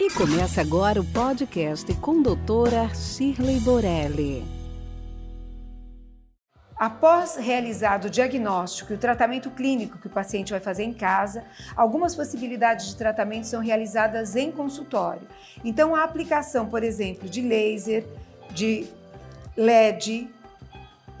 E começa agora o podcast com doutora Shirley Borelli. Após realizado o diagnóstico e o tratamento clínico que o paciente vai fazer em casa, algumas possibilidades de tratamento são realizadas em consultório. Então, a aplicação, por exemplo, de laser, de LED,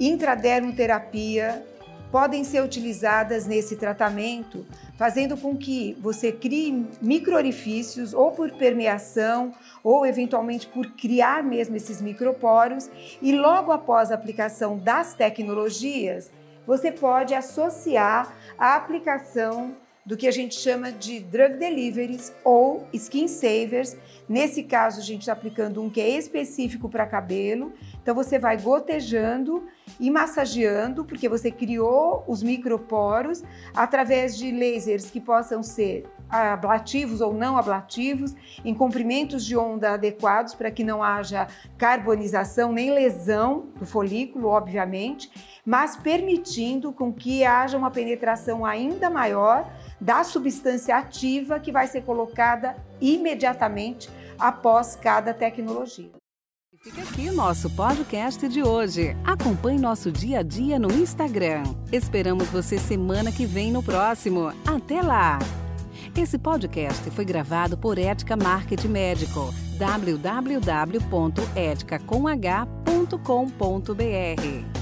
intradermoterapia, podem ser utilizadas nesse tratamento, fazendo com que você crie microorifícios ou por permeação ou eventualmente por criar mesmo esses microporos e logo após a aplicação das tecnologias, você pode associar a aplicação do que a gente chama de drug deliveries ou skin savers. Nesse caso, a gente está aplicando um que é específico para cabelo. Então, você vai gotejando e massageando, porque você criou os microporos através de lasers que possam ser ablativos ou não ablativos, em comprimentos de onda adequados para que não haja carbonização nem lesão do folículo, obviamente, mas permitindo com que haja uma penetração ainda maior da substância ativa que vai ser colocada imediatamente após cada tecnologia. Fica aqui nosso podcast de hoje. Acompanhe nosso dia a dia no Instagram. Esperamos você semana que vem no próximo. Até lá! Esse podcast foi gravado por Ética Marketing Médico. www.eticacomh.com.br